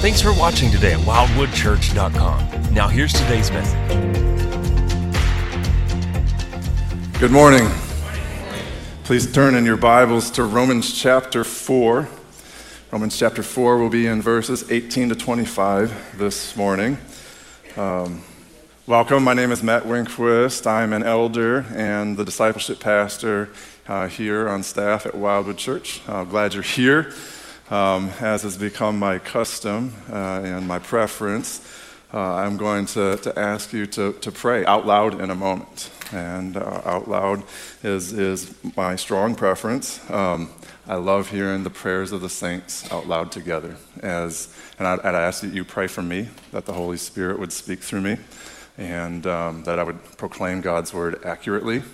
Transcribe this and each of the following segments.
Thanks for watching today at wildwoodchurch.com. Now, here's today's message. Good morning. Please turn in your Bibles to Romans chapter 4. Romans chapter 4 will be in verses 18 to 25 this morning. Um, welcome. My name is Matt Winkquist. I'm an elder and the discipleship pastor uh, here on staff at Wildwood Church. Uh, glad you're here. Um, as has become my custom uh, and my preference, uh, I'm going to, to ask you to, to pray out loud in a moment. And uh, out loud is, is my strong preference. Um, I love hearing the prayers of the saints out loud together. As, and I'd, ask that you pray for me, that the Holy Spirit would speak through me, and um, that I would proclaim God's word accurately,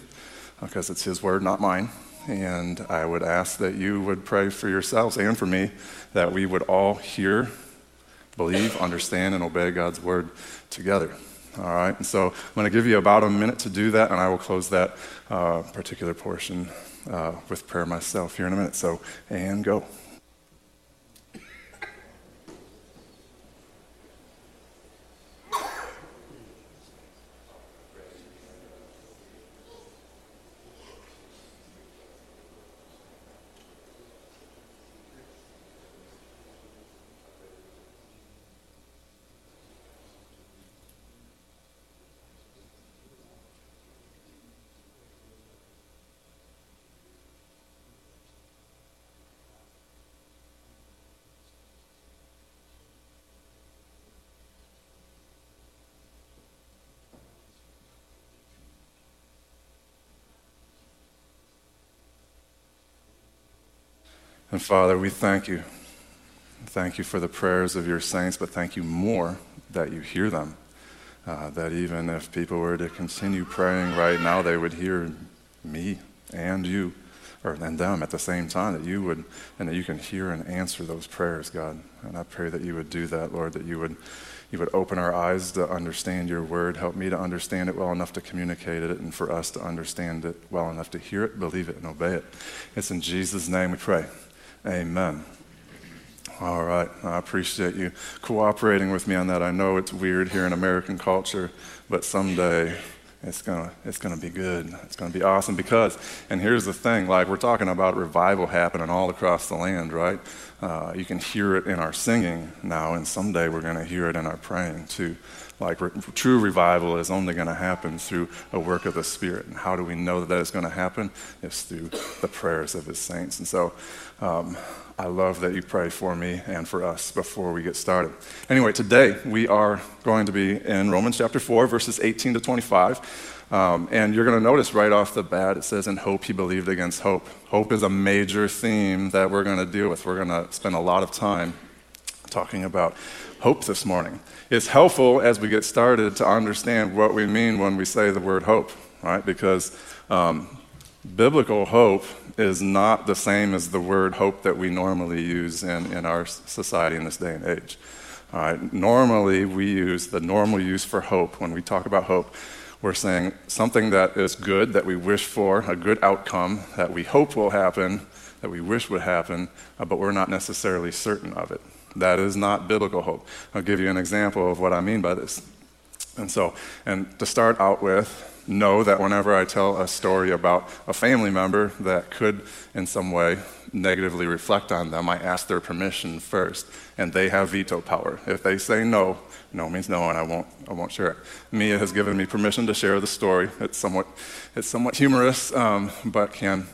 because it's His word, not mine. And I would ask that you would pray for yourselves and for me that we would all hear, believe, understand, and obey God's word together. All right, and so I'm going to give you about a minute to do that, and I will close that uh, particular portion uh, with prayer myself here in a minute. So, and go. And Father, we thank you. Thank you for the prayers of your saints, but thank you more that you hear them. Uh, that even if people were to continue praying right now, they would hear me and you, or and them at the same time, that you would, and that you can hear and answer those prayers, God. And I pray that you would do that, Lord, that you would, you would open our eyes to understand your word. Help me to understand it well enough to communicate it, and for us to understand it well enough to hear it, believe it, and obey it. It's in Jesus' name we pray. Amen. All right. I appreciate you cooperating with me on that. I know it's weird here in American culture, but someday it's gonna it's gonna be good. It's gonna be awesome because, and here's the thing: like we're talking about revival happening all across the land, right? Uh, you can hear it in our singing now, and someday we're gonna hear it in our praying too. Like re- true revival is only to happen through a work of the Spirit. And how do we know that that is to happen? It's through the prayers of His saints. And so um, I love that you pray for me and for us before we get started. Anyway, today we are going to be in Romans chapter 4, verses 18 to 25. Um, and you're going to notice right off the bat, it says, In hope he believed against hope. Hope is a major theme that we're going to deal with. We're going to spend a lot of time talking about hope this morning. It's helpful as we get started to understand what we mean when we say the word hope, right? Because um, biblical hope is not the same as the word hope that we normally use in, in our society in this day and age. All right, normally we use the normal use for hope. When we talk about hope, we're saying something that is good, that we wish for, a good outcome, that we hope will happen, that we wish would happen, uh, but we're not necessarily certain of it. That is not biblical hope. I'll give you an example of what I mean by this. And so, and to start out with, know that whenever I tell a story about a family member that could, in some way, negatively reflect on them, I ask their permission first, and they have veto power. If they say no, no means no, and I won't, I won't share it. Mia has given me permission to share the story. It's somewhat, it's somewhat humorous, um, but can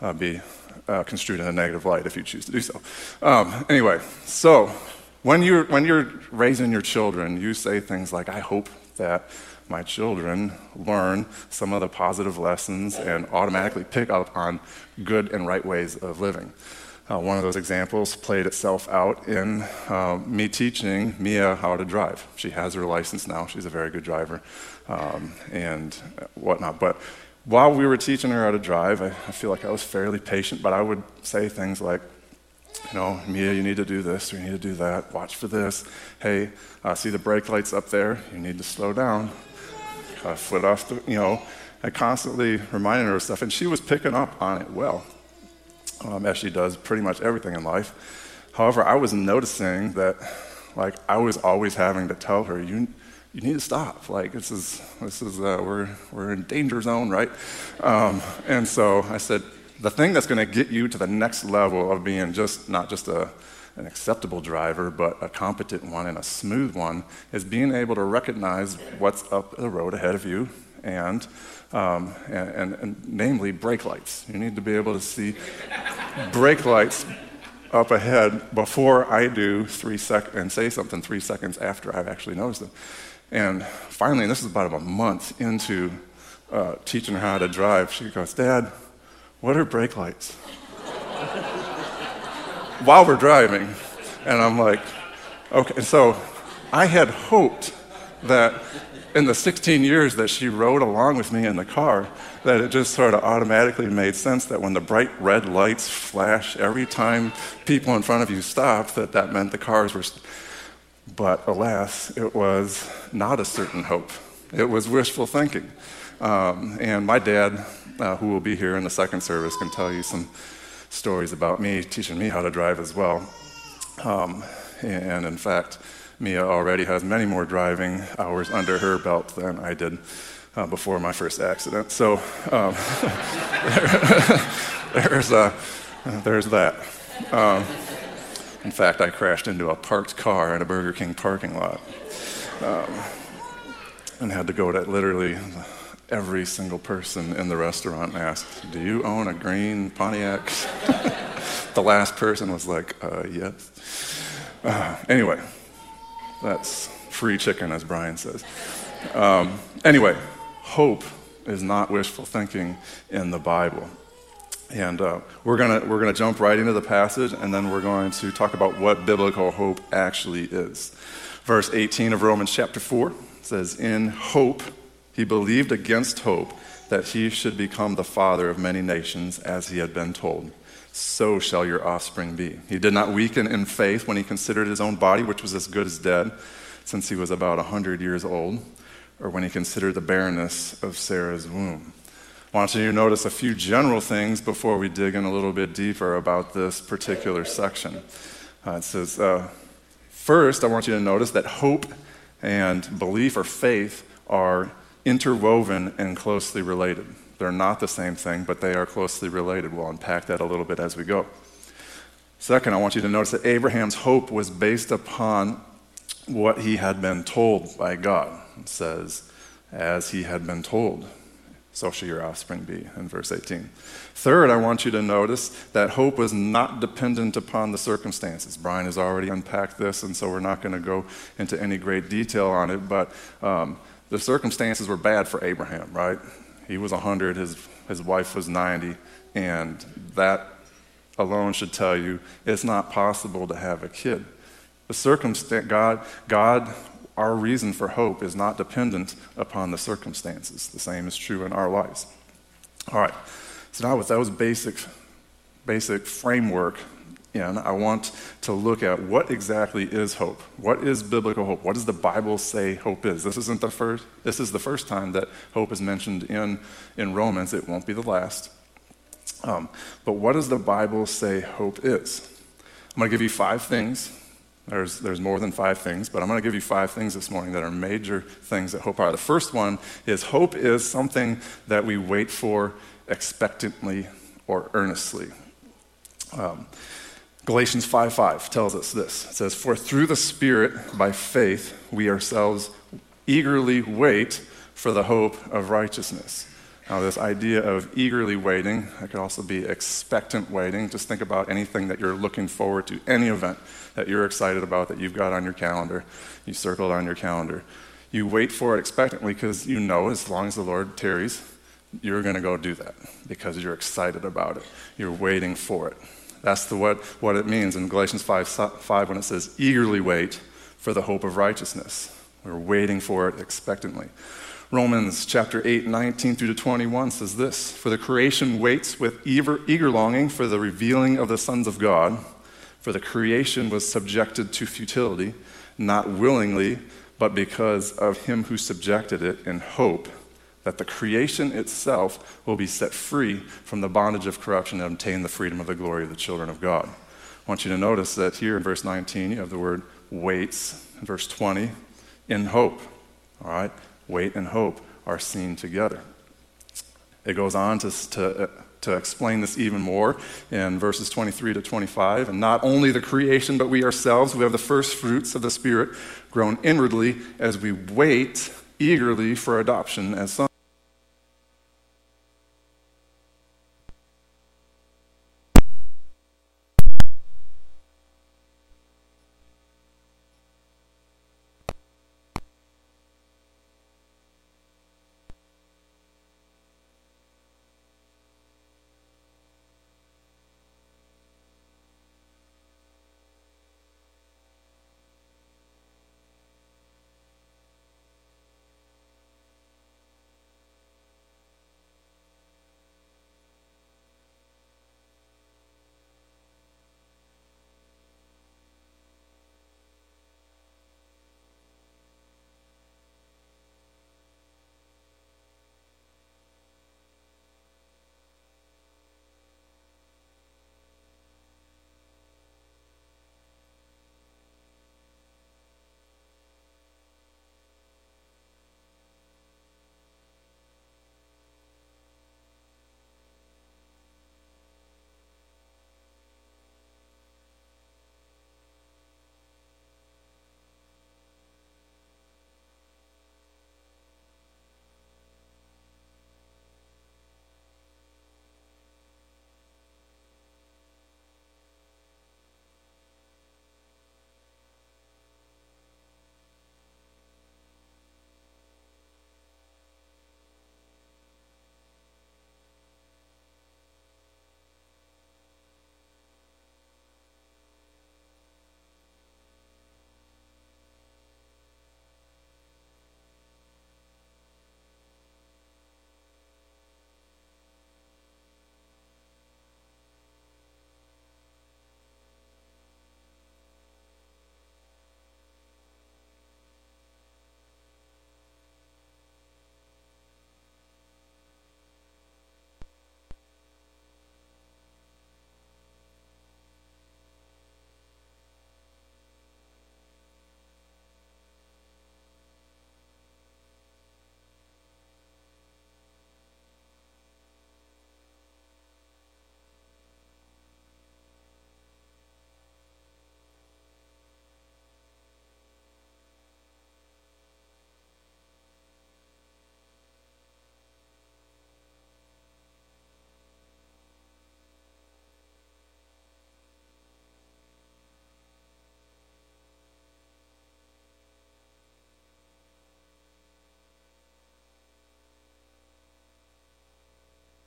uh, be uh, construed in a negative light if you choose to do so. Um, anyway, so when you're, when you're raising your children, you say things like, I hope that my children learn some of the positive lessons and automatically pick up on good and right ways of living. Uh, one of those examples played itself out in uh, me teaching Mia how to drive. She has her license now, she's a very good driver um, and whatnot. But while we were teaching her how to drive, I, I feel like I was fairly patient, but I would say things like, you know, Mia, you need to do this or you need to do that. Watch for this. Hey, uh, see the brake lights up there? You need to slow down. Uh, foot off the, you know, I constantly reminding her of stuff, and she was picking up on it well, um, as she does pretty much everything in life. However, I was noticing that Like I was always having to tell her, you, you need to stop. Like this is, this is, uh, we're, we're in danger zone, right? Um, and so I said, the thing that's going to get you to the next level of being just not just a, an acceptable driver, but a competent one and a smooth one, is being able to recognize what's up the road ahead of you and, um, and, and, and, namely brake lights. You need to be able to see brake lights up ahead before I do three sec- and say something three seconds after I've actually noticed them. And finally, and this is about a month into uh, teaching her how to drive, she goes, Dad, what are brake lights? While we're driving. And I'm like, okay. So I had hoped that in the 16 years that she rode along with me in the car, that it just sort of automatically made sense that when the bright red lights flash every time people in front of you stop, that that meant the cars were. St- but alas, it was not a certain hope. It was wishful thinking. Um, and my dad, uh, who will be here in the second service, can tell you some stories about me teaching me how to drive as well. Um, and in fact, Mia already has many more driving hours under her belt than I did uh, before my first accident. So um, there's, uh, there's that. Um, in fact, I crashed into a parked car in a Burger King parking lot um, and had to go to literally every single person in the restaurant asked, Do you own a green Pontiac? the last person was like, uh, Yes. Uh, anyway, that's free chicken, as Brian says. Um, anyway, hope is not wishful thinking in the Bible. And uh, we're going we're gonna jump right into the passage, and then we're going to talk about what biblical hope actually is. Verse 18 of Romans chapter 4 says, In hope, he believed against hope that he should become the father of many nations, as he had been told. So shall your offspring be. He did not weaken in faith when he considered his own body, which was as good as dead, since he was about a 100 years old, or when he considered the barrenness of Sarah's womb. I want you to notice a few general things before we dig in a little bit deeper about this particular section. Uh, it says, uh, first, I want you to notice that hope and belief or faith are interwoven and closely related. They're not the same thing, but they are closely related. We'll unpack that a little bit as we go. Second, I want you to notice that Abraham's hope was based upon what he had been told by God. It says, as he had been told, so shall your offspring be, in verse 18. Third, I want you to notice that hope was not dependent upon the circumstances. Brian has already unpacked this, and so we're not going to go into any great detail on it, but um, the circumstances were bad for Abraham, right? He was 100, his, his wife was 90, and that alone should tell you it's not possible to have a kid. The circumstance, God, God, our reason for hope is not dependent upon the circumstances. The same is true in our lives. All right. So now with those basic, basic framework in, I want to look at what exactly is hope. What is biblical hope? What does the Bible say hope is? This isn't the first. This is the first time that hope is mentioned in in Romans. It won't be the last. Um, but what does the Bible say hope is? I'm going to give you five things. There's, there's more than five things, but I'm going to give you five things this morning that are major things that hope are. The first one is hope is something that we wait for expectantly or earnestly. Um, Galatians 5:5 tells us this. It says, "For through the Spirit, by faith, we ourselves eagerly wait for the hope of righteousness." Now, this idea of eagerly waiting, that could also be expectant waiting. Just think about anything that you're looking forward to, any event that you're excited about that you've got on your calendar, you circled on your calendar. You wait for it expectantly because you know as long as the Lord tarries, you're going to go do that because you're excited about it. You're waiting for it. That's the, what, what it means in Galatians 5, 5 when it says, eagerly wait for the hope of righteousness. We're waiting for it expectantly. Romans chapter 8, 19 through to 21 says this For the creation waits with eager, eager longing for the revealing of the sons of God. For the creation was subjected to futility, not willingly, but because of him who subjected it in hope that the creation itself will be set free from the bondage of corruption and obtain the freedom of the glory of the children of God. I want you to notice that here in verse 19, you have the word waits, In verse 20, in hope. All right? Wait and hope are seen together. It goes on to, to, uh, to explain this even more in verses 23 to 25. And not only the creation, but we ourselves, we have the first fruits of the Spirit grown inwardly as we wait eagerly for adoption as sons.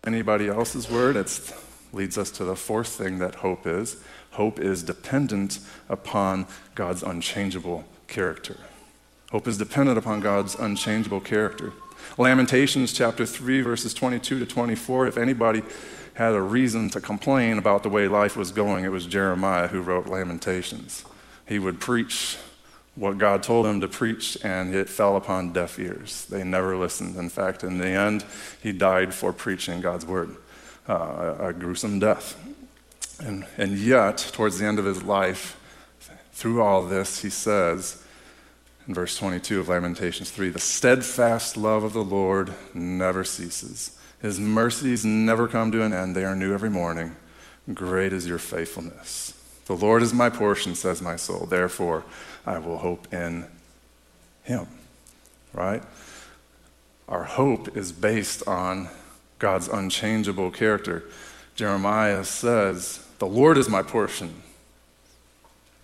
Anybody else's word. It leads us to the fourth thing that hope is hope is dependent upon God's unchangeable character. Hope is dependent upon God's unchangeable character. Lamentations chapter 3, verses 22 to 24. If anybody had a reason to complain about the way life was going, it was Jeremiah who wrote Lamentations. He would preach what God told him to preach, and it fell upon deaf ears. They never listened. In fact, in the end, he died for preaching God's word, uh, a gruesome death. And, and yet, towards the end of his life, through all this, he says in verse 22 of Lamentations 3 the steadfast love of the Lord never ceases, his mercies never come to an end, they are new every morning. Great is your faithfulness. The Lord is my portion, says my soul. Therefore, I will hope in Him. Right? Our hope is based on God's unchangeable character. Jeremiah says, The Lord is my portion,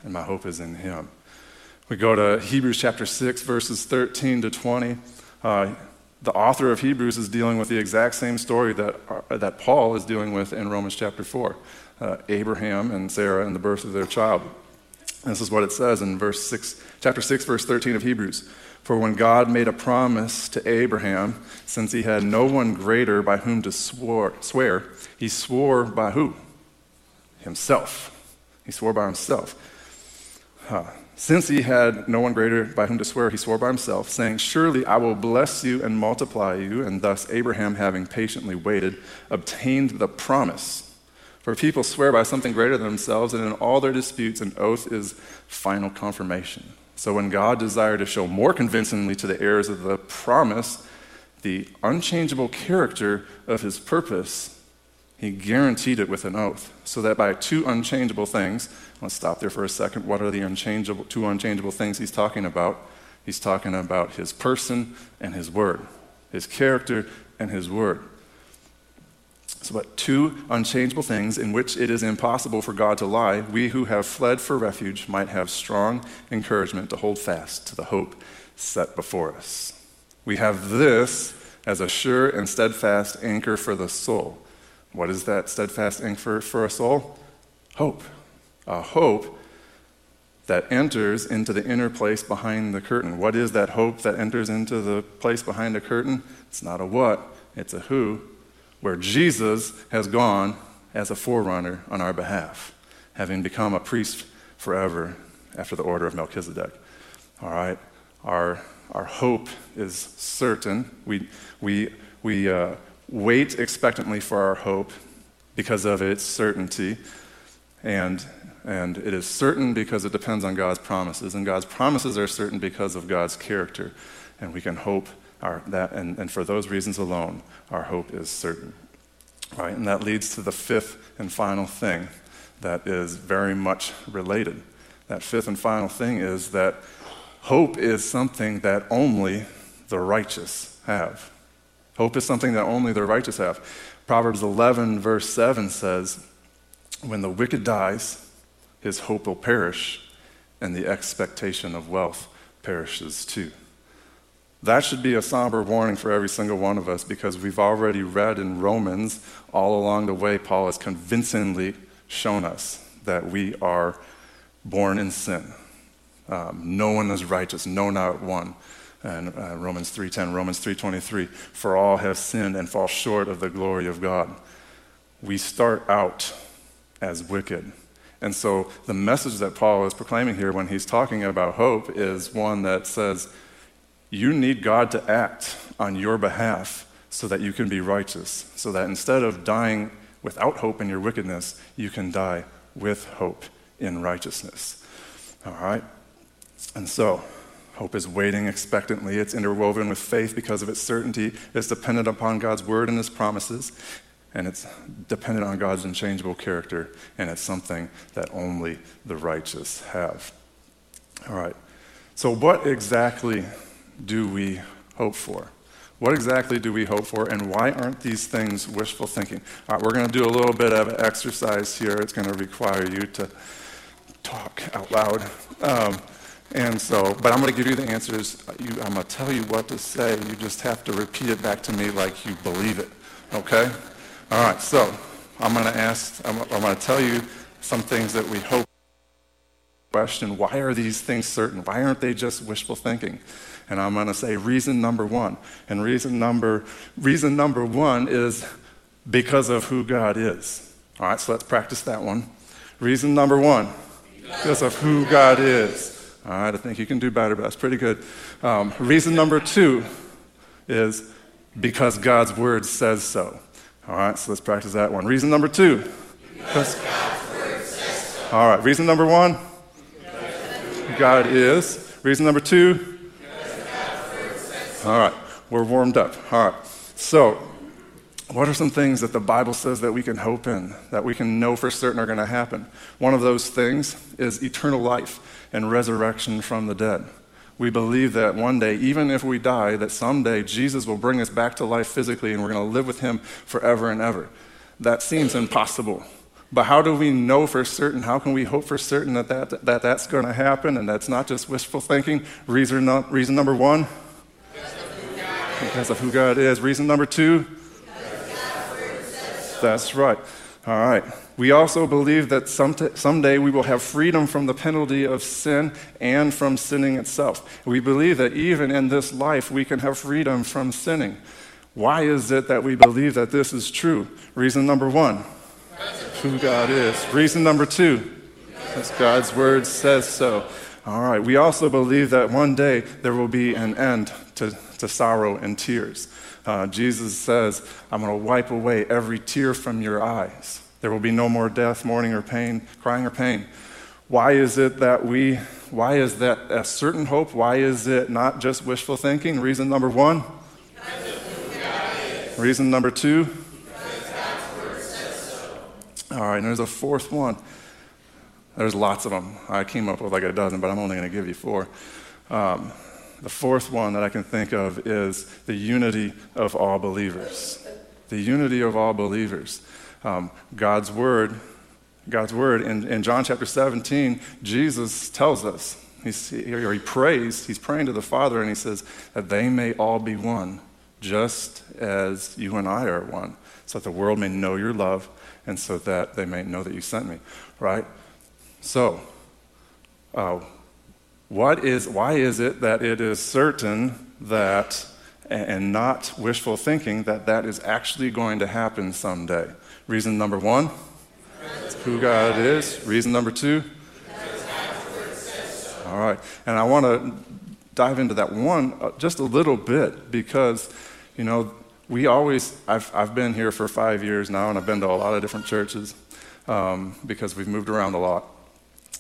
and my hope is in Him. We go to Hebrews chapter 6, verses 13 to 20. Uh, the author of Hebrews is dealing with the exact same story that, uh, that Paul is dealing with in Romans chapter 4 uh, Abraham and Sarah and the birth of their child. This is what it says in verse 6, chapter 6, verse 13 of Hebrews. For when God made a promise to Abraham, since he had no one greater by whom to swore, swear, he swore by who? Himself. He swore by himself. Huh. Since he had no one greater by whom to swear, he swore by himself, saying, Surely I will bless you and multiply you. And thus Abraham, having patiently waited, obtained the promise. For people swear by something greater than themselves, and in all their disputes, an oath is final confirmation. So when God desired to show more convincingly to the heirs of the promise the unchangeable character of his purpose, he guaranteed it with an oath, so that by two unchangeable things, let's stop there for a second. What are the unchangeable, two unchangeable things he's talking about? He's talking about his person and his word, his character and his word. So, but two unchangeable things in which it is impossible for God to lie, we who have fled for refuge might have strong encouragement to hold fast to the hope set before us. We have this as a sure and steadfast anchor for the soul. What is that steadfast anchor for a soul? Hope. A hope that enters into the inner place behind the curtain. What is that hope that enters into the place behind the curtain? It's not a what, it's a who where Jesus has gone as a forerunner on our behalf, having become a priest forever after the order of Melchizedek. All right? Our, our hope is certain. We, we, we uh, wait expectantly for our hope because of its certainty. And, and it is certain because it depends on God's promises. And God's promises are certain because of God's character. And we can hope our, that, and, and for those reasons alone, our hope is certain. Right? And that leads to the fifth and final thing that is very much related. That fifth and final thing is that hope is something that only the righteous have. Hope is something that only the righteous have. Proverbs 11, verse 7 says, When the wicked dies, his hope will perish, and the expectation of wealth perishes too. That should be a somber warning for every single one of us because we've already read in Romans all along the way, Paul has convincingly shown us that we are born in sin. Um, no one is righteous, no, not one. And uh, Romans 3:10, Romans 3:23, for all have sinned and fall short of the glory of God. We start out as wicked. And so the message that Paul is proclaiming here when he's talking about hope is one that says, you need God to act on your behalf so that you can be righteous, so that instead of dying without hope in your wickedness, you can die with hope in righteousness. All right? And so, hope is waiting expectantly. It's interwoven with faith because of its certainty. It's dependent upon God's word and his promises. And it's dependent on God's unchangeable character. And it's something that only the righteous have. All right. So, what exactly do we hope for? What exactly do we hope for, and why aren't these things wishful thinking? All right, we're going to do a little bit of exercise here. It's going to require you to talk out loud. Um, and so, but I'm going to give you the answers. You, I'm going to tell you what to say. You just have to repeat it back to me like you believe it. Okay? All right, so I'm going to ask, I'm, I'm going to tell you some things that we hope. Question Why are these things certain? Why aren't they just wishful thinking? And I'm going to say reason number one. And reason number, reason number one is because of who God is. All right, so let's practice that one. Reason number one, because of who God is. All right, I think you can do better, but that's pretty good. Um, reason number two is because God's word says so. All right, so let's practice that one. Reason number two. Because God's word says so. All right, reason number one. God is. Reason number two. All right, we're warmed up. All right. So, what are some things that the Bible says that we can hope in, that we can know for certain are going to happen? One of those things is eternal life and resurrection from the dead. We believe that one day, even if we die, that someday Jesus will bring us back to life physically and we're going to live with him forever and ever. That seems impossible. But how do we know for certain? How can we hope for certain that, that, that that's going to happen and that's not just wishful thinking? Reason, reason number one because of who God is. Reason number two? That's right. All right. We also believe that some someday we will have freedom from the penalty of sin and from sinning itself. We believe that even in this life we can have freedom from sinning. Why is it that we believe that this is true? Reason number one who God is. Reason number two because God's word says so. All right. We also believe that one day there will be an end to to sorrow and tears. Uh, Jesus says, I'm going to wipe away every tear from your eyes. There will be no more death, mourning, or pain, crying, or pain. Why is it that we, why is that a certain hope? Why is it not just wishful thinking? Reason number one. Reason number two. All right, and there's a fourth one. There's lots of them. I came up with like a dozen, but I'm only going to give you four. Um, the fourth one that I can think of is the unity of all believers. The unity of all believers. Um, God's word, God's word in, in John chapter 17, Jesus tells us, he's, or he prays, he's praying to the Father, and he says that they may all be one, just as you and I are one, so that the world may know your love, and so that they may know that you sent me. Right? So, uh, what is, why is it that it is certain that, and not wishful thinking, that that is actually going to happen someday? Reason number one, who God is. Reason number two, all right. And I want to dive into that one uh, just a little bit because, you know, we always, I've, I've been here for five years now and I've been to a lot of different churches um, because we've moved around a lot.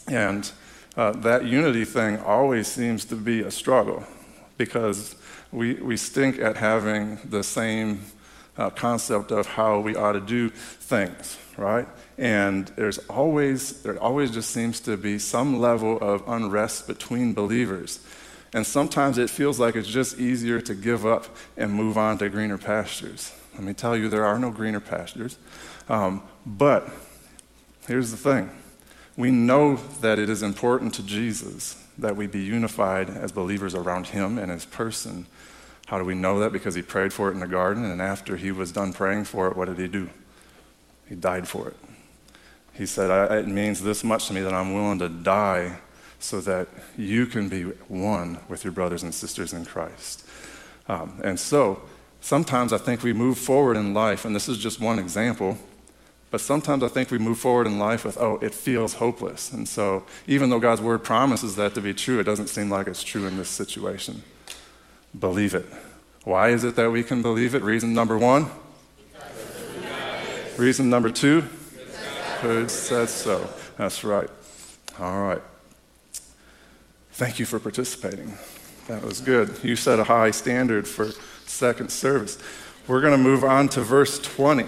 And uh, that unity thing always seems to be a struggle because we, we stink at having the same uh, concept of how we ought to do things, right? And there's always, there always just seems to be some level of unrest between believers. And sometimes it feels like it's just easier to give up and move on to greener pastures. Let me tell you, there are no greener pastures. Um, but here's the thing we know that it is important to Jesus that we be unified as believers around him and his person. How do we know that? Because he prayed for it in the garden, and after he was done praying for it, what did he do? He died for it. He said, It means this much to me that I'm willing to die so that you can be one with your brothers and sisters in Christ. Um, and so, sometimes I think we move forward in life, and this is just one example. But sometimes I think we move forward in life with, oh, it feels hopeless. And so, even though God's word promises that to be true, it doesn't seem like it's true in this situation. Believe it. Why is it that we can believe it? Reason number one. Reason number two. Who says so? That's right. All right. Thank you for participating. That was good. You set a high standard for second service. We're going to move on to verse 20.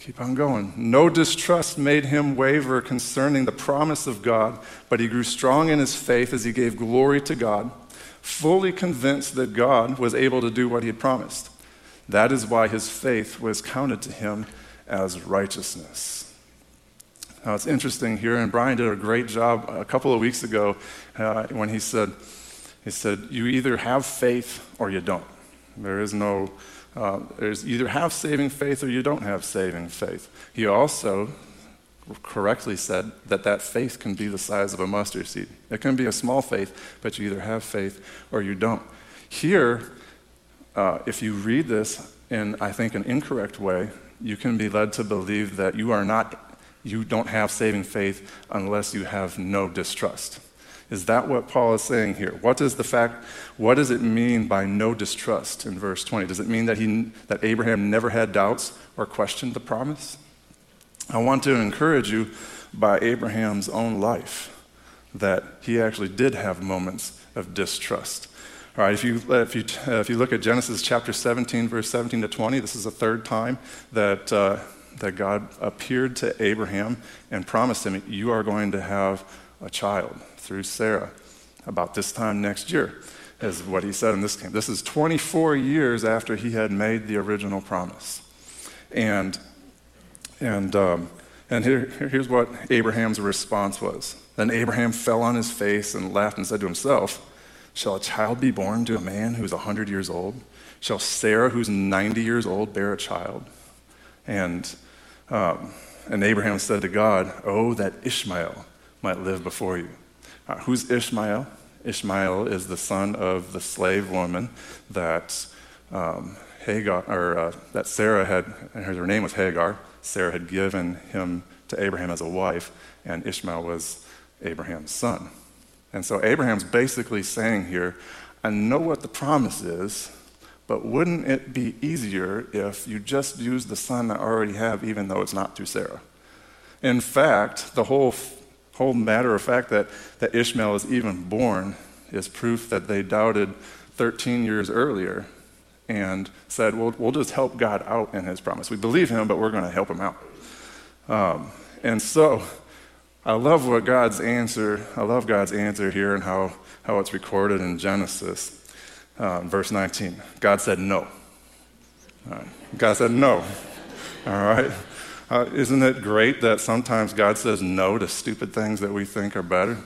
Keep on going. No distrust made him waver concerning the promise of God, but he grew strong in his faith as he gave glory to God, fully convinced that God was able to do what he had promised. That is why his faith was counted to him as righteousness. Now it's interesting here, and Brian did a great job a couple of weeks ago uh, when he said, he said, You either have faith or you don't. There is no uh, there's either have saving faith or you don't have saving faith. He also correctly said that that faith can be the size of a mustard seed. It can be a small faith, but you either have faith or you don't. Here, uh, if you read this in, I think, an incorrect way, you can be led to believe that you are not, you don't have saving faith unless you have no distrust. Is that what Paul is saying here? What is the fact, what does it mean by no distrust in verse 20? Does it mean that, he, that Abraham never had doubts or questioned the promise? I want to encourage you by Abraham's own life that he actually did have moments of distrust. All right, if you, if you, if you look at Genesis chapter 17, verse 17 to 20, this is the third time that, uh, that God appeared to Abraham and promised him, You are going to have a child through Sarah about this time next year, is what he said in this case. This is 24 years after he had made the original promise. And, and, um, and here, here's what Abraham's response was. Then Abraham fell on his face and laughed and said to himself, Shall a child be born to a man who's 100 years old? Shall Sarah, who's 90 years old, bear a child? And, um, and Abraham said to God, Oh, that Ishmael might live before you. Uh, who's Ishmael? Ishmael is the son of the slave woman that um, Hagar, or uh, that Sarah had, her name was Hagar. Sarah had given him to Abraham as a wife, and Ishmael was Abraham's son. And so Abraham's basically saying here, I know what the promise is, but wouldn't it be easier if you just use the son I already have, even though it's not through Sarah? In fact, the whole, whole matter of fact that, that Ishmael is even born is proof that they doubted 13 years earlier and said, well, we'll just help God out in his promise. We believe him, but we're going to help him out. Um, and so I love what God's answer, I love God's answer here and how, how it's recorded in Genesis. Uh, verse 19. God said no. God said no. All right. Uh, isn't it great that sometimes God says no to stupid things that we think are better?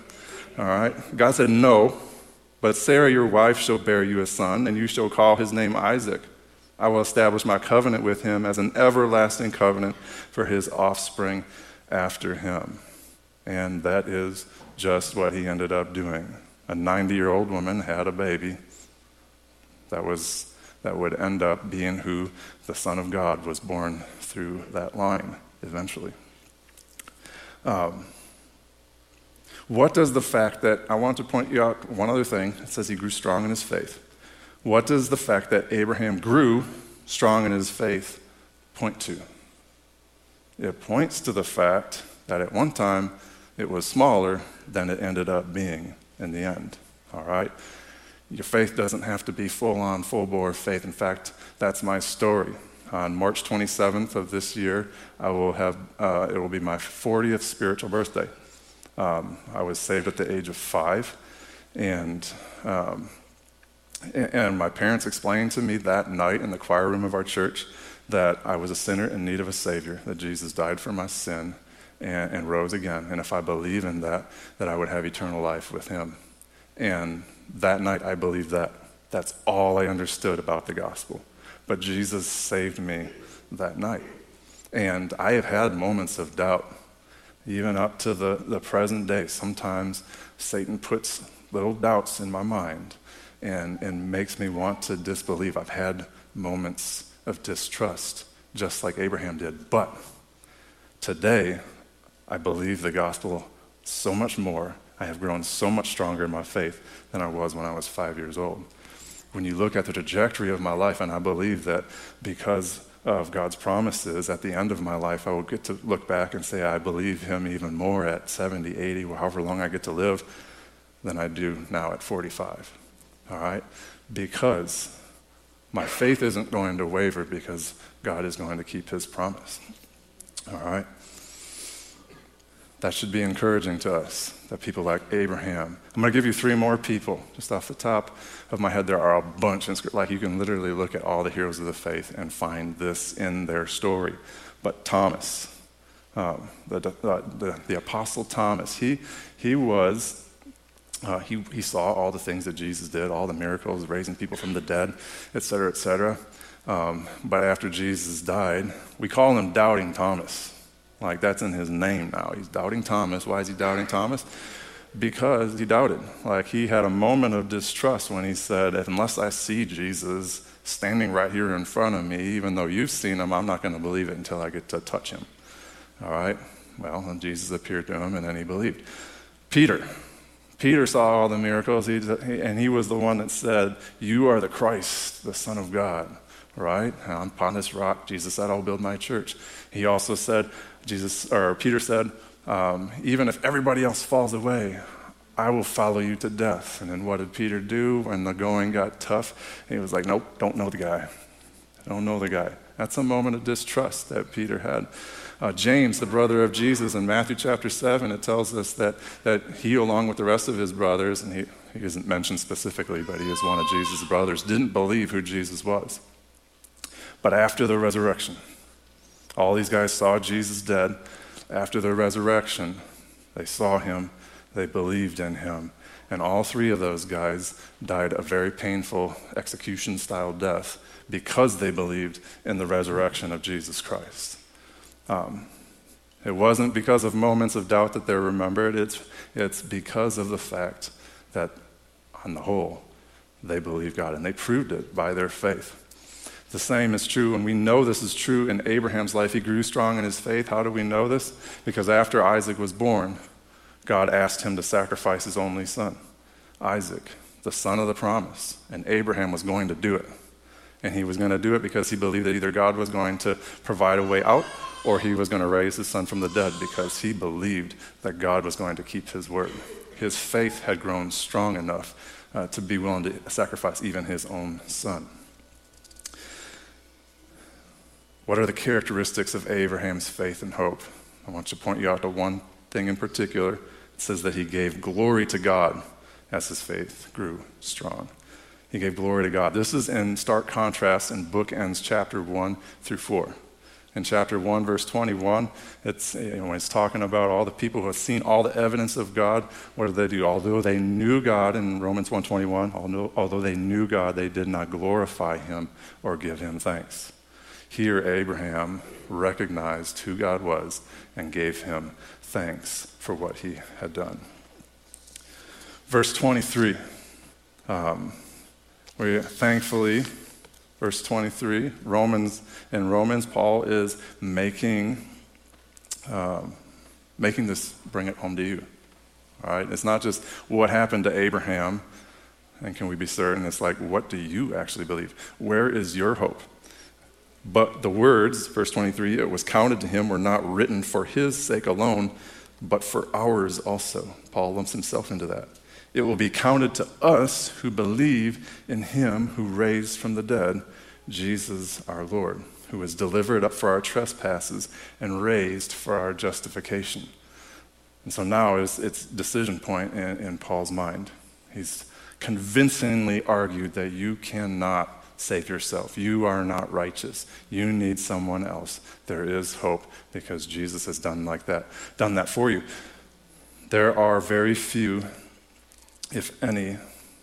All right. God said no, but Sarah, your wife, shall bear you a son, and you shall call his name Isaac. I will establish my covenant with him as an everlasting covenant for his offspring after him. And that is just what he ended up doing. A 90 year old woman had a baby that, was, that would end up being who the Son of God was born through that line eventually. Um, what does the fact that, I want to point you out one other thing. It says he grew strong in his faith. What does the fact that Abraham grew strong in his faith point to? It points to the fact that at one time it was smaller than it ended up being in the end. All right? Your faith doesn't have to be full on, full bore faith. In fact, that's my story. On March 27th of this year, I will have, uh, it will be my 40th spiritual birthday. Um, I was saved at the age of five, and, um, and my parents explained to me that night in the choir room of our church that I was a sinner in need of a Savior, that Jesus died for my sin and, and rose again. And if I believe in that, that I would have eternal life with Him. And that night, I believed that. That's all I understood about the gospel. But Jesus saved me that night. And I have had moments of doubt even up to the, the present day. Sometimes Satan puts little doubts in my mind and, and makes me want to disbelieve. I've had moments of distrust, just like Abraham did. But today, I believe the gospel so much more. I have grown so much stronger in my faith than I was when I was five years old. When you look at the trajectory of my life, and I believe that because of God's promises, at the end of my life, I will get to look back and say, I believe Him even more at 70, 80, however long I get to live, than I do now at 45. All right? Because my faith isn't going to waver because God is going to keep His promise. All right? That should be encouraging to us, that people like Abraham. I'm going to give you three more people, just off the top of my head. There are a bunch, like you can literally look at all the heroes of the faith and find this in their story. But Thomas, um, the, the, the, Apostle Thomas, he, he was, uh, he, he saw all the things that Jesus did, all the miracles, raising people from the dead, et cetera, et cetera. Um, but after Jesus died, we call him Doubting Thomas like that's in his name now. He's doubting Thomas. Why is he doubting Thomas? Because he doubted. Like he had a moment of distrust when he said, Unless I see Jesus standing right here in front of me, even though you've seen him, I'm not going to believe it until I get to touch him. All right? Well, and Jesus appeared to him and then he believed. Peter. Peter saw all the miracles, and he was the one that said, You are the Christ, the Son of God right? Upon this rock, Jesus said, I'll build my church. He also said, Jesus or Peter said, um, even if everybody else falls away, I will follow you to death. And then what did Peter do when the going got tough? He was like, Nope, don't know the guy. Don't know the guy. That's a moment of distrust that Peter had. Uh, James, the brother of Jesus, in Matthew chapter 7, it tells us that, that he, along with the rest of his brothers, and he, he isn't mentioned specifically, but he is one of Jesus' brothers, didn't believe who Jesus was. But after the resurrection, all these guys saw Jesus dead. After the resurrection, they saw him, they believed in him. And all three of those guys died a very painful execution style death because they believed in the resurrection of Jesus Christ. Um, it wasn't because of moments of doubt that they're remembered, it's, it's because of the fact that, on the whole, they believed God and they proved it by their faith. The same is true, and we know this is true in Abraham's life. He grew strong in his faith. How do we know this? Because after Isaac was born, God asked him to sacrifice his only son, Isaac, the son of the promise. And Abraham was going to do it. And he was going to do it because he believed that either God was going to provide a way out or he was going to raise his son from the dead because he believed that God was going to keep his word. His faith had grown strong enough uh, to be willing to sacrifice even his own son. What are the characteristics of Abraham's faith and hope? I want to point you out to one thing in particular. It says that he gave glory to God as his faith grew strong. He gave glory to God. This is in stark contrast in bookends chapter 1 through 4 in chapter 1, verse 21. It's, you know, it's talking about all the people who have seen all the evidence of God. What did they do? Although they knew God in Romans 1.21, although, although they knew God, they did not glorify him or give him thanks. Here, Abraham recognized who God was and gave him thanks for what he had done. Verse 23. Um, we thankfully verse 23 romans in romans paul is making um, making this bring it home to you all right it's not just what happened to abraham and can we be certain it's like what do you actually believe where is your hope but the words verse 23 it was counted to him were not written for his sake alone but for ours also paul lumps himself into that it will be counted to us who believe in him who raised from the dead, Jesus our Lord, who was delivered up for our trespasses and raised for our justification. And so now it's, it's decision point in, in Paul's mind. He's convincingly argued that you cannot save yourself. You are not righteous. You need someone else. There is hope because Jesus has done like that, done that for you. There are very few if any,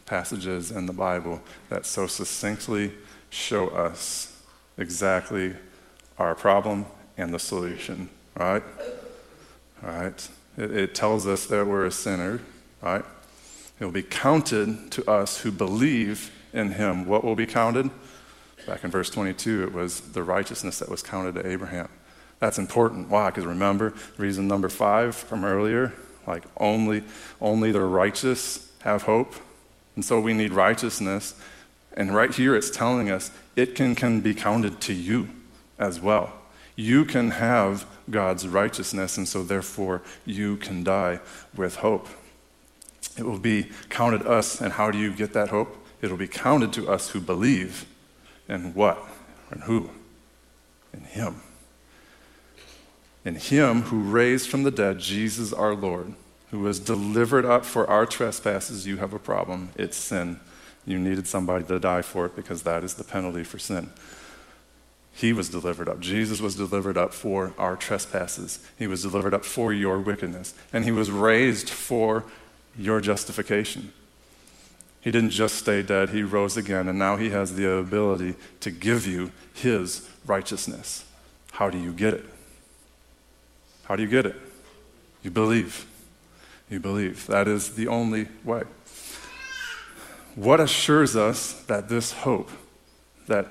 passages in the Bible that so succinctly show us exactly our problem and the solution, right? Right? It, it tells us that we're a sinner, right? It will be counted to us who believe in him. What will be counted? Back in verse 22, it was the righteousness that was counted to Abraham. That's important. Why? Because remember, reason number five from earlier, like only, only the righteous have hope. And so we need righteousness. And right here it's telling us it can, can be counted to you as well. You can have God's righteousness, and so therefore you can die with hope. It will be counted us, and how do you get that hope? It'll be counted to us who believe in what? And who? In Him. In Him who raised from the dead Jesus our Lord who was delivered up for our trespasses, you have a problem. It's sin. You needed somebody to die for it because that is the penalty for sin. He was delivered up. Jesus was delivered up for our trespasses. He was delivered up for your wickedness. And he was raised for your justification. He didn't just stay dead, he rose again, and now he has the ability to give you his righteousness. How do you get it? How do you get it? You believe you believe. That is the only way. What assures us that this hope, that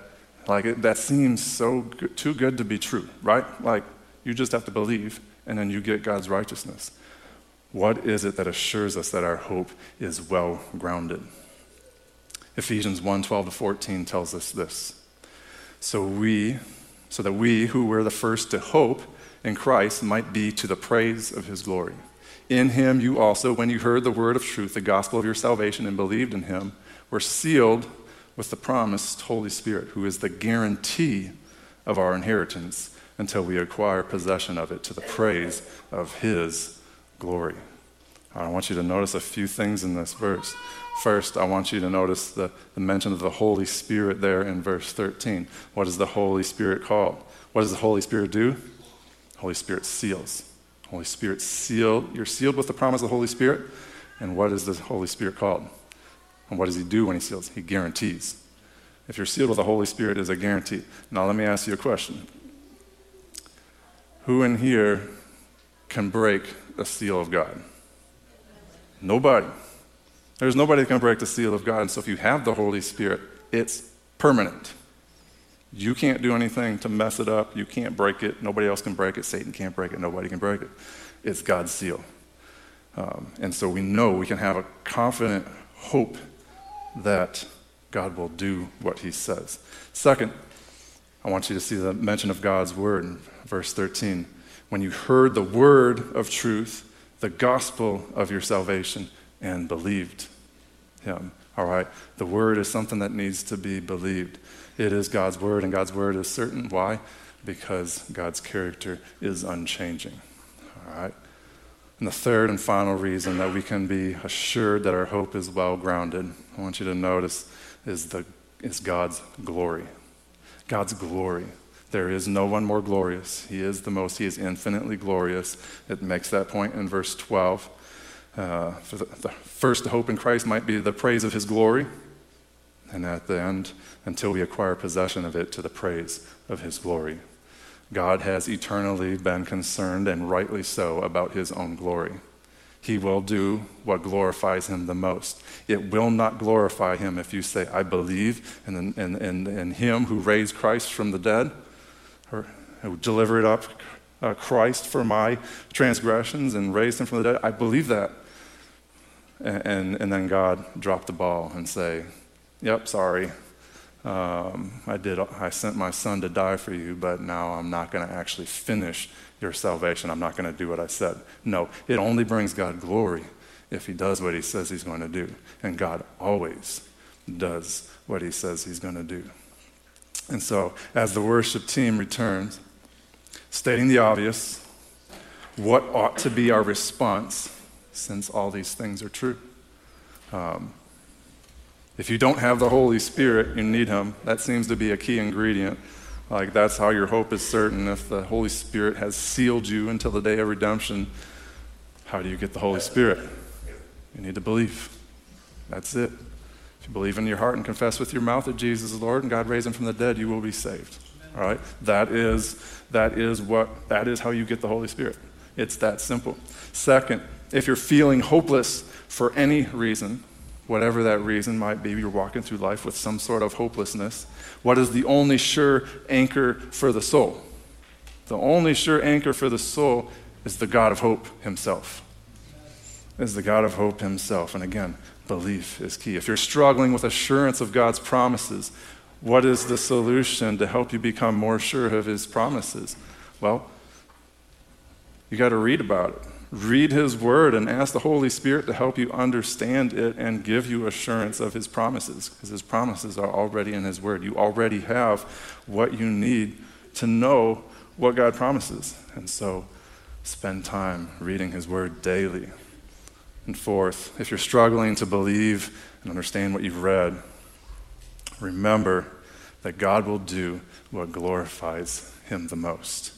like that seems so good, too good to be true, right? Like you just have to believe and then you get God's righteousness. What is it that assures us that our hope is well grounded? Ephesians 1 12 to 14 tells us this. So we, so that we who were the first to hope in Christ might be to the praise of his glory. In him you also, when you heard the word of truth, the gospel of your salvation, and believed in him, were sealed with the promised Holy Spirit, who is the guarantee of our inheritance until we acquire possession of it to the praise of his glory. I want you to notice a few things in this verse. First, I want you to notice the, the mention of the Holy Spirit there in verse 13. What is the Holy Spirit called? What does the Holy Spirit do? Holy Spirit seals. Holy Spirit sealed. You're sealed with the promise of the Holy Spirit. And what is the Holy Spirit called? And what does he do when he seals? He guarantees. If you're sealed with the Holy Spirit, is a guarantee. Now let me ask you a question. Who in here can break the seal of God? Nobody. There's nobody that can break the seal of God. And so if you have the Holy Spirit, it's permanent. You can't do anything to mess it up. You can't break it. Nobody else can break it. Satan can't break it. Nobody can break it. It's God's seal. Um, and so we know we can have a confident hope that God will do what he says. Second, I want you to see the mention of God's word in verse 13. When you heard the word of truth, the gospel of your salvation, and believed him. All right? The word is something that needs to be believed. It is God's word, and God's word is certain. Why? Because God's character is unchanging. All right? And the third and final reason that we can be assured that our hope is well grounded, I want you to notice, is, the, is God's glory. God's glory. There is no one more glorious. He is the most, He is infinitely glorious. It makes that point in verse 12. Uh, for the, the first hope in Christ might be the praise of His glory, and at the end, until we acquire possession of it, to the praise of His glory. God has eternally been concerned, and rightly so, about His own glory. He will do what glorifies him the most. It will not glorify him if you say, I believe in, in, in, in him who raised Christ from the dead, or who delivered up uh, Christ for my transgressions and raised him from the dead. I believe that. And, and, then God drop the ball and say, Yep, sorry. Um, I did. I sent my son to die for you, but now I'm not going to actually finish your salvation. I'm not going to do what I said. No, it only brings God glory if he does what he says he's going to do. And God always does what he says he's going to do. And so, as the worship team returns, stating the obvious, what ought to be our response since all these things are true? Um, if you don't have the Holy Spirit, you need Him. That seems to be a key ingredient like that's how your hope is certain. If the Holy Spirit has sealed you until the day of redemption, how do you get the Holy Spirit? You need to believe. That's it. If you believe in your heart and confess with your mouth that Jesus is Lord and God raised him from the dead, you will be saved. All right? That is that is what that is how you get the Holy Spirit. It's that simple. Second, if you're feeling hopeless for any reason, whatever that reason might be, you're walking through life with some sort of hopelessness. What is the only sure anchor for the soul? The only sure anchor for the soul is the God of hope himself. Is the God of hope himself. And again, belief is key. If you're struggling with assurance of God's promises, what is the solution to help you become more sure of his promises? Well, you got to read about it read His Word and ask the Holy Spirit to help you understand it and give you assurance of His promises, because His promises are already in His Word. You already have what you need to know what God promises. And so spend time reading His Word daily. And fourth, if you're struggling to believe and understand what you've read, remember that God will do what glorifies Him the most.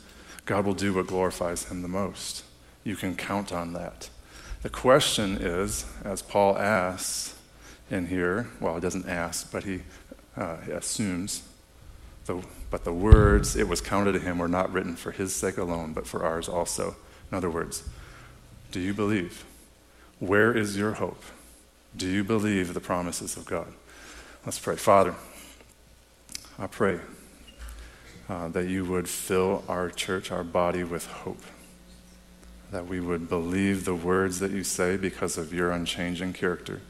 God will do what glorifies Him the most you can count on that. The question is, as Paul asks in here, well, he doesn't ask, but he, uh, assumes, the, but the words it was counted to him were not written for his sake alone, but for ours also. In other words, do you believe? Where is your hope? Do you believe the promises of God? Let's pray. Father, I pray uh, that you would fill our church, our body with hope that we would believe the words that you say because of your unchanging character.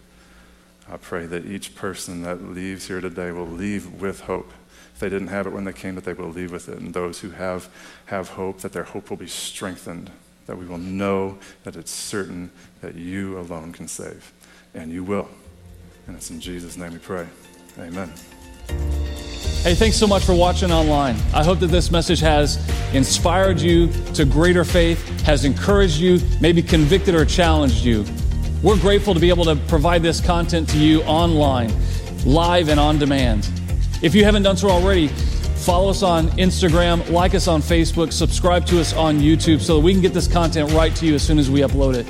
I pray that each person that leaves here today will leave with hope. If they didn't have it when they came, that they will leave with it. And those who have, have hope, that their hope will be strengthened, that we will know that it's certain that you alone can save. And you will. And it's in Jesus' name we pray. Amen. Hey, thanks so much for watching online. I hope that this message has inspired you to greater faith, has encouraged you, maybe convicted or challenged you. We're grateful to be able to provide this content to you online, live and on demand. If you haven't done so already, follow us on Instagram, like us on Facebook, subscribe to us on YouTube so that we can get this content right to you as soon as we upload it.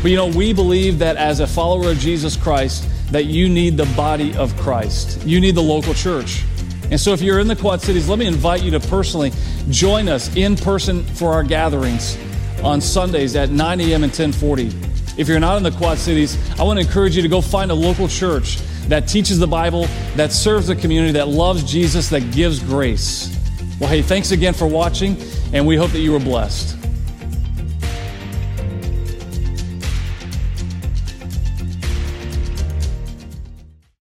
But you know, we believe that as a follower of Jesus Christ, that you need the body of Christ. You need the local church. And so, if you're in the Quad Cities, let me invite you to personally join us in person for our gatherings on Sundays at 9 a.m. and 1040. If you're not in the Quad Cities, I want to encourage you to go find a local church that teaches the Bible, that serves the community, that loves Jesus, that gives grace. Well, hey, thanks again for watching, and we hope that you were blessed.